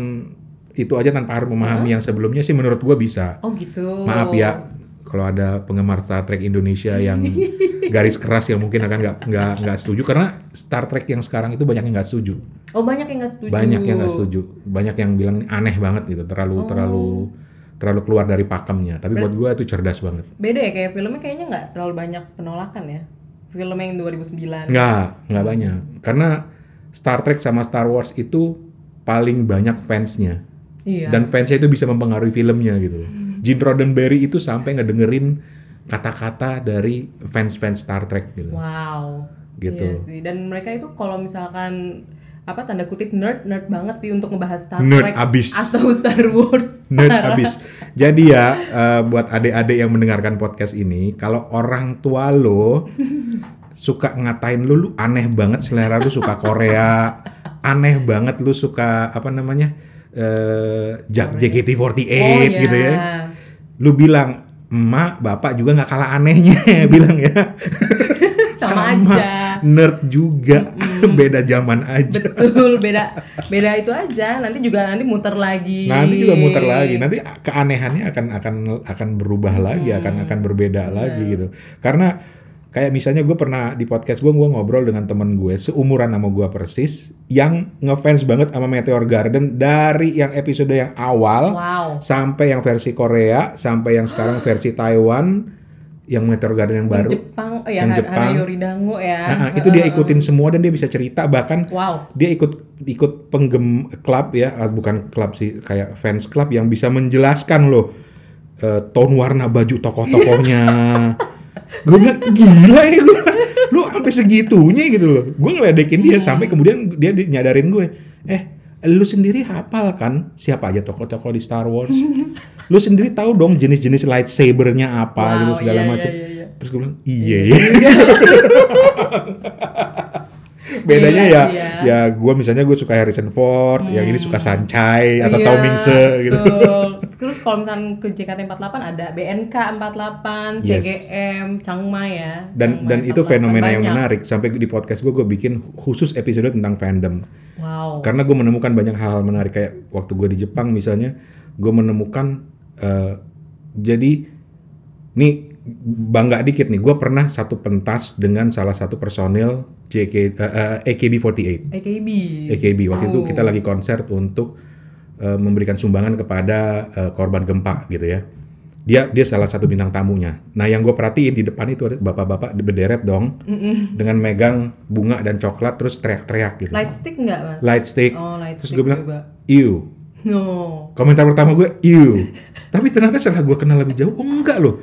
itu aja tanpa harus memahami yang sebelumnya sih menurut gue bisa. Oh gitu. Maaf ya kalau ada penggemar Star Trek Indonesia yang garis keras yang mungkin akan nggak nggak nggak setuju karena Star Trek yang sekarang itu banyak yang nggak setuju Oh banyak yang nggak setuju. banyak yang nggak setuju banyak yang bilang aneh banget gitu terlalu Oh. terlalu terlalu keluar dari pakemnya tapi buat gue itu cerdas banget Beda ya kayak filmnya kayaknya nggak terlalu banyak penolakan ya. Film yang 2009. nggak nggak banyak karena Star Trek sama Star Wars itu paling banyak fansnya Iya. dan fansnya itu bisa mempengaruhi filmnya gitu Gene Roddenberry itu sampai ngedengerin kata-kata dari fans-fans Star Trek gitu Wow. Gitu. Iya sih. Dan mereka itu kalau misalkan apa tanda kutip nerd nerd banget sih untuk ngebahas Star Nerd Trek abis. atau Star Wars. Nerd abis. Jadi ya eh, buat adik-adik yang mendengarkan podcast ini, kalau orang tua lo suka ngatain lu, lu aneh banget selera lu suka Korea, aneh banget lu suka apa namanya eh Jak- JKT48 Oh, gitu ya. ya. Lu bilang emak bapak juga nggak kalah anehnya bilang ya Sama aja. Nerd juga beda zaman aja Betul, beda beda itu aja. Nanti juga nanti muter lagi. nanti juga muter lagi nanti keanehannya akan akan akan berubah lagi Hmm. akan akan berbeda Iya. lagi gitu karena kayak misalnya gue pernah di podcast gue gue ngobrol dengan temen gue seumuran sama gue persis yang ngefans banget sama Meteor Garden dari yang episode yang awal Wow. sampai yang versi Korea sampai yang sekarang versi Taiwan yang Meteor Garden yang baru Jepang, oh ya yang Han- Jepang. Hana Yoridango ya. Nah, itu dia ikutin semua dan dia bisa cerita bahkan Wow. dia ikut ikut penggem klub ya ah, bukan klub sih kayak fans club yang bisa menjelaskan loh eh, tone warna baju tokoh-tokohnya gue bilang gila ya gue lu sampai segitunya gitu loh gue ngeledekin dia sampai kemudian dia di- nyadarin gue eh lu sendiri hafal kan? Siapa aja tokoh-tokoh di Star Wars? Lu sendiri tahu dong jenis-jenis lightsabernya apa Wow, gitu segala iya, macam. iya, iya. terus gue bilang iya. ya bedanya Iya ya sih ya. ya gue misalnya gue suka Harrison Ford yang ini suka Sancai atau Iya, Tom Mingse gitu. Terus kalau misalnya ke JKT48 ada BNK 48, Yes. CGM, Changma ya. dan Changma dan itu 48, fenomena yang banyak. menarik sampai di podcast gue gue bikin khusus episode tentang fandom Wow. karena gue menemukan banyak hal menarik kayak waktu gue di Jepang misalnya gue menemukan eh, jadi nih bangga dikit nih gue pernah satu pentas dengan salah satu personil JK eh, eh, AKB48 AKB. AKB waktu itu Oh. kita lagi konser untuk eh, memberikan sumbangan kepada eh, korban gempa gitu ya. Dia dia salah satu bintang tamunya. Nah yang gue perhatiin di depan itu ada bapak-bapak berderet dong dengan megang bunga dan coklat terus teriak-teriak gitu. Light stick enggak, Mas? Light stick. Oh, light terus stick gue bilang, juga. "Ew." No. Komentar pertama gue, "Ew." Tapi ternyata setelah gue kenal lebih jauh, oh enggak loh.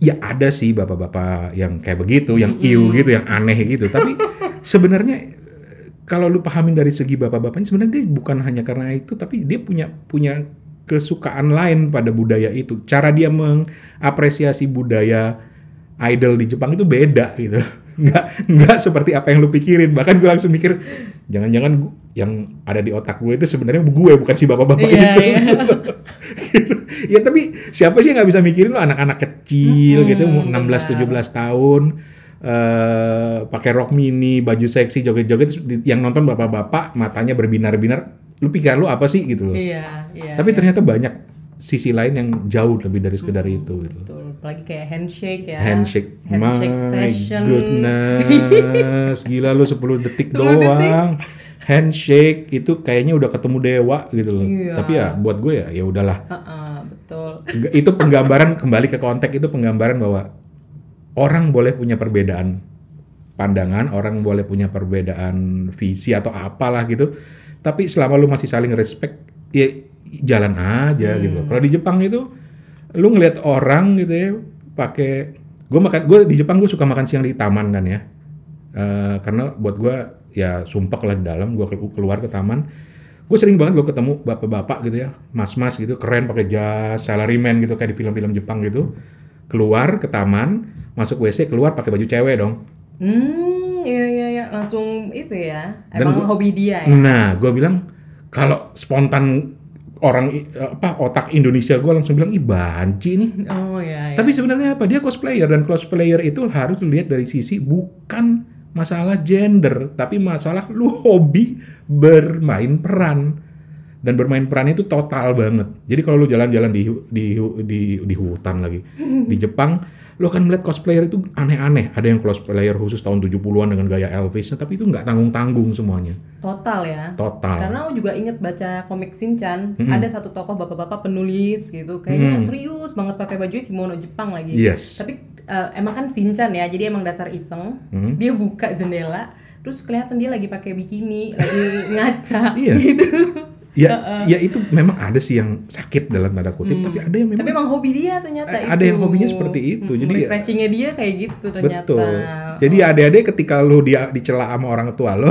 Ya ada sih bapak-bapak yang kayak begitu, yang ew gitu, yang aneh gitu. Tapi sebenarnya kalau lu pahamin dari segi bapak-bapaknya sebenarnya dia bukan hanya karena itu, tapi dia punya punya kesukaan lain pada budaya itu. Cara dia mengapresiasi budaya idol di Jepang itu beda gitu. Nggak, nggak seperti apa yang lu pikirin. Bahkan gue langsung mikir, jangan-jangan yang ada di otak gue itu sebenarnya gue, bukan si bapak-bapak Iya, itu. iya. ya tapi siapa sih yang nggak bisa mikirin lu anak-anak kecil gitu, umur 16-17 tahun, eh pakai rok mini, baju seksi, joget-joget, yang nonton bapak-bapak matanya berbinar-binar, lu pikir lu apa sih gitu loh. Iya, iya. Tapi ternyata banyak sisi lain yang jauh lebih dari sekedar itu gitu. Betul, apalagi kayak handshake ya. Handshake, handshake my session. goodness, gila lu 10 detik 10 doang. Handshake itu kayaknya udah ketemu dewa gitu loh. Iya. Tapi ya buat gue ya ya udahlah. Heeh, betul. Itu penggambaran kembali ke konteks itu penggambaran bahwa orang boleh punya perbedaan pandangan, orang boleh punya perbedaan visi atau apalah gitu. Tapi selama lu masih saling respect, ya jalan aja gitu. Kalau di Jepang itu lu ngelihat orang gitu ya pakai gue makan gue di Jepang gue suka makan siang di taman kan ya. Eh, karena buat gue ya sumpah lah di dalam gue keluar ke taman gue sering banget lo ketemu bapak-bapak gitu ya mas-mas gitu keren pakai jas salaryman gitu kayak di film-film Jepang gitu keluar ke taman masuk WC keluar pakai baju cewek dong Hmm, iya iya iya, langsung itu ya. Dan Emang gua- hobi dia ya. nah gue bilang kalau spontan orang apa otak Indonesia gue langsung bilang ih banci nih Oh iya iya. Tapi sebenarnya apa? Dia cosplayer dan cosplayer itu harus dilihat dari sisi bukan masalah gender, tapi masalah lu hobi bermain peran. Dan bermain peran itu total banget. Jadi kalau lu jalan-jalan di di di di hutan lagi di Jepang, lu akan melihat cosplayer itu aneh-aneh. Ada yang cosplayer khusus tahun 70-an dengan gaya Elvis, tapi itu nggak tanggung-tanggung semuanya. Total ya. Total. Karena aku juga inget baca komik Shinchan, ada satu tokoh bapak-bapak penulis gitu, kayaknya serius banget pakai baju kimono Jepang lagi. Yes. Tapi eh, emang kan Shinchan ya, jadi emang dasar iseng. Hmm. Dia buka jendela, terus kelihatan dia lagi pakai bikini, lagi ngaca Iya. gitu. Ya, ya itu memang ada sih yang sakit dalam tanda kutip, tapi ada yang memang Tapi emang hobi dia ternyata Eh, itu. ada yang hobinya seperti itu, Mm-mm, jadi ya- refreshingnya dia kayak gitu ternyata. Betul. Jadi adik-adik ketika lu dia dicela sama orang tua lo,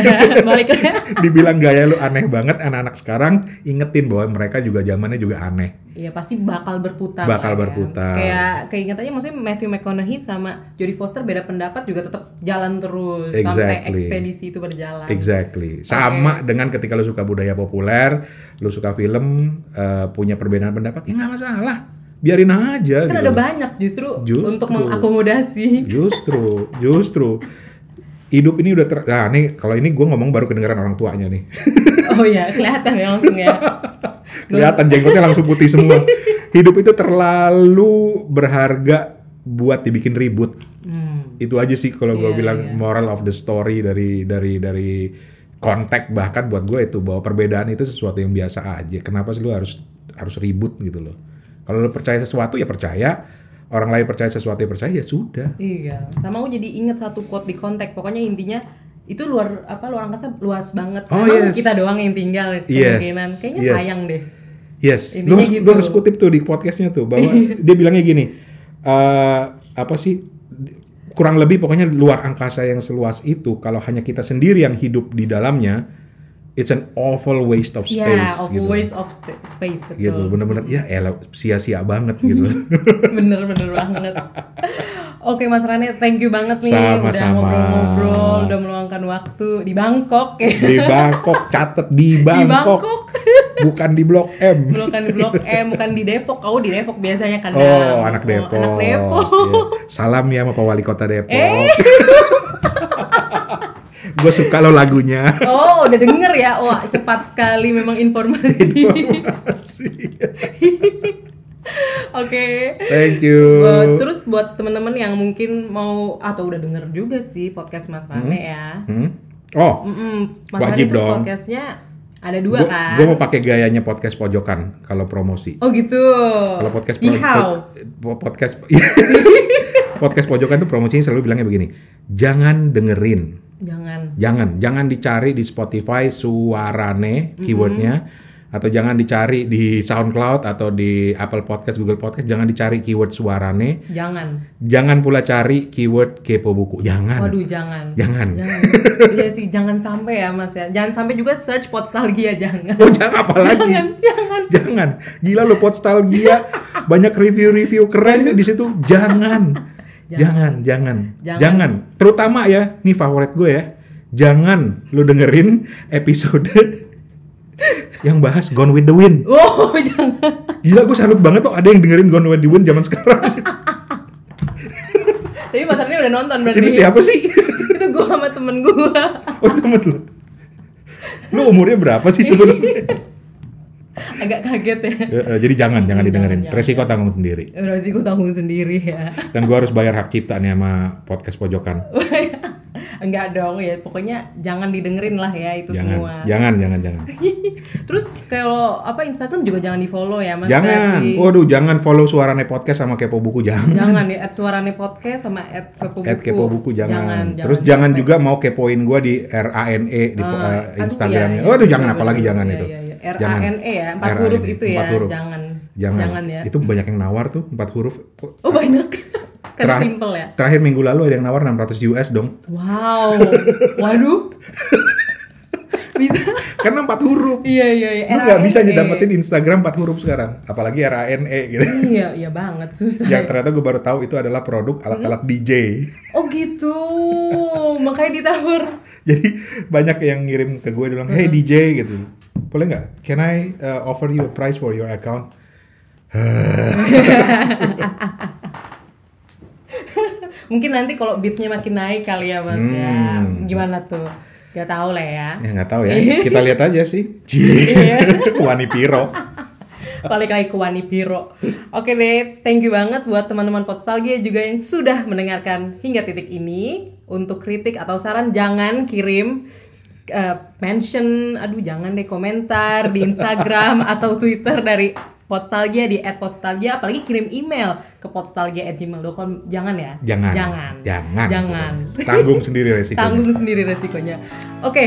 Balik dibilang gaya lu aneh banget, anak-anak sekarang ingetin bahwa mereka juga zamannya juga aneh. Iya pasti bakal berputar. Bakal lah ya. berputar. Kayak keingetannya maksudnya Matthew McConaughey sama Jodie Foster beda pendapat juga tetap jalan terus sampai Exactly. ekspedisi itu berjalan. Exactly. Sama dengan ketika lu suka budaya populer, lu suka film, eh, punya perbedaan pendapat, ya nggak masalah. Biarin aja Kan gitu. ada banyak justru, Justru. untuk mengakomodasi. Justru, justru. Hidup ini udah ter... Nah, nih kalau ini gue ngomong baru kedengeran orang tuanya nih. oh iya, kelihatan ya langsung ya. Kelihatan jenggotnya langsung putih semua. Hidup itu terlalu berharga buat dibikin ribut. Itu aja sih kalau gue Iya, bilang iya. moral of the story dari dari dari konteks bahkan buat gue itu bahwa perbedaan itu sesuatu yang biasa aja. Kenapa sih lu harus harus ribut gitu loh? Kalau lu percaya sesuatu ya percaya, orang lain percaya sesuatu ya percaya ya sudah. Iya, sama aku jadi inget satu quote di kontak. Pokoknya intinya itu luar apa luar angkasa luas banget. Oh, yes. kita doang yang tinggal Yes, kemungkinan. Kayaknya yes. sayang deh. Yes, lu, harus- gitu. lu harus kutip tuh di podcastnya tuh bahwa dia bilangnya gini, eh apa sih kurang lebih pokoknya luar angkasa yang seluas itu kalau hanya kita sendiri yang hidup di dalamnya, it's an awful waste of space. Iya, of gitu. waste of space betul. Gitu, bener-bener ya elah sia-sia banget gitu. Bener-bener banget. Oke Mas Rane, thank you banget nih udah Sama-sama. ngobrol-ngobrol, udah waktu di Bangkok ya. di Bangkok, catet di Di Bangkok, Bangkok. bukan di Blok M. bukan di Blok M, bukan di Depok. Kau di Depok biasanya kan. Oh, anak Depok. anak Depok. Iya. Salam ya sama Pak Wali Kota Depok. Eh. Gue suka lo lagunya. Oh, udah denger ya. Wah, cepat sekali memang informasi. Oke. Thank you. Buat- terus buat teman-teman yang mungkin mau atau udah denger juga sih podcast Mas Rane ya. Hmm? Oh, Mm, Mas Wajib tuh dong. podcastnya ada dua kan. Gue mau pakai gayanya podcast pojokan kalau promosi. Oh gitu. Kalau podcast how? po- podcast podcast pojokan tuh promosinya selalu bilangnya begini. Jangan dengerin, Jangan. jangan jangan dicari di Spotify suarane keywordnya atau jangan dicari di SoundCloud atau di Apple Podcast, Google Podcast, jangan dicari keyword suarane. Jangan. Jangan pula cari keyword kepo buku. Jangan. Waduh, jangan. Jangan. Jangan. Iya sih, jangan sampai ya Mas ya. Jangan sampai juga search Podstalgia jangan. Oh, jangan apa lagi? Jangan, jangan. Jangan. Gila lo Podstalgia banyak review-review keren di situ. Jangan. Jangan, jangan. Jangan. Jangan. Terutama ya, nih favorit gue ya. Jangan lu dengerin episode yang bahas Gone with the Wind. Oh, jangan. Gila gue salut banget tuh ada yang dengerin Gone with the Wind zaman sekarang. Tapi Mas Arni udah nonton berarti. Itu siapa sih? Itu gua sama temen gua. Oh sama lu. Lu umurnya berapa sih sebenarnya? Agak kaget ya. Ya, eh, Jadi jangan, jangan didengerin. jangan, Resiko tanggung sendiri. Resiko tanggung sendiri ya. Dan gua harus bayar hak cipta nih sama podcast pojokan. Enggak dong ya, pokoknya jangan didengerin lah ya itu Jangan, semua. jangan, jangan, jangan. Terus kalau apa Instagram juga jangan di follow ya Mas. Jangan. Ferdi. Waduh, jangan follow suarane podcast sama kepo buku jangan. Jangan ya, at suarane podcast sama at kepo buku. At kepo buku jangan. Jangan, Terus jangan jangan juga mau kepoin gua di RANE di Ah, eh, aduh, Instagramnya. iya, iya, Waduh, iya, jangan iya, apalagi iya, jangan iya, itu. iya, iya. RANE ya, empat huruf RANE, itu ya, huruf. jangan. Jangan. Jangan ya. Itu banyak yang nawar tuh empat huruf. Oh banyak. Karena Terakhir- simple ya. Terakhir minggu lalu ada yang nawar 600 US dong. Wow. Waduh. Bisa. Karena empat huruf. Iya iya iya. Lu nggak bisa RANE. dapetin Instagram empat huruf sekarang, apalagi RANE gitu. Iya iya banget susah. Yang ternyata gue baru tahu itu adalah produk alat-alat DJ. Oh gitu. Makanya ditawar. Jadi banyak yang ngirim ke gue bilang, hey DJ gitu, boleh nggak? Can I uh, offer you a price for your account? Mungkin nanti kalau beatnya makin naik kali ya mas ya. Hmm. Gimana tuh? Gak tahu lah ya. Ya nggak tahu ya, kita lihat aja sih. Iya. Wani Piro. Balik lagi ke Wani Piro. Oke deh, thank you banget buat teman-teman Podstalgia juga yang sudah mendengarkan hingga titik ini. Untuk kritik atau saran jangan kirim eh, mention, aduh jangan deh komentar di Instagram atau Twitter dari Podstalgia di @podstalgia apalagi kirim email ke podstalgia@gmail.com jangan ya Jangan. jangan Jangan. jangan Tanggung sendiri resikonya. tanggung sendiri resikonya oke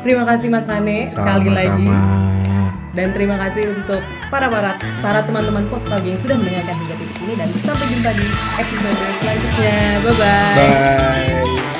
terima kasih Mas Rane sekali lagi Sama-sama. dan terima kasih untuk para para para teman-teman Podstalgia yang sudah mendengarkan hingga titik ini dan sampai jumpa di episode selanjutnya. Bye bye. Bye.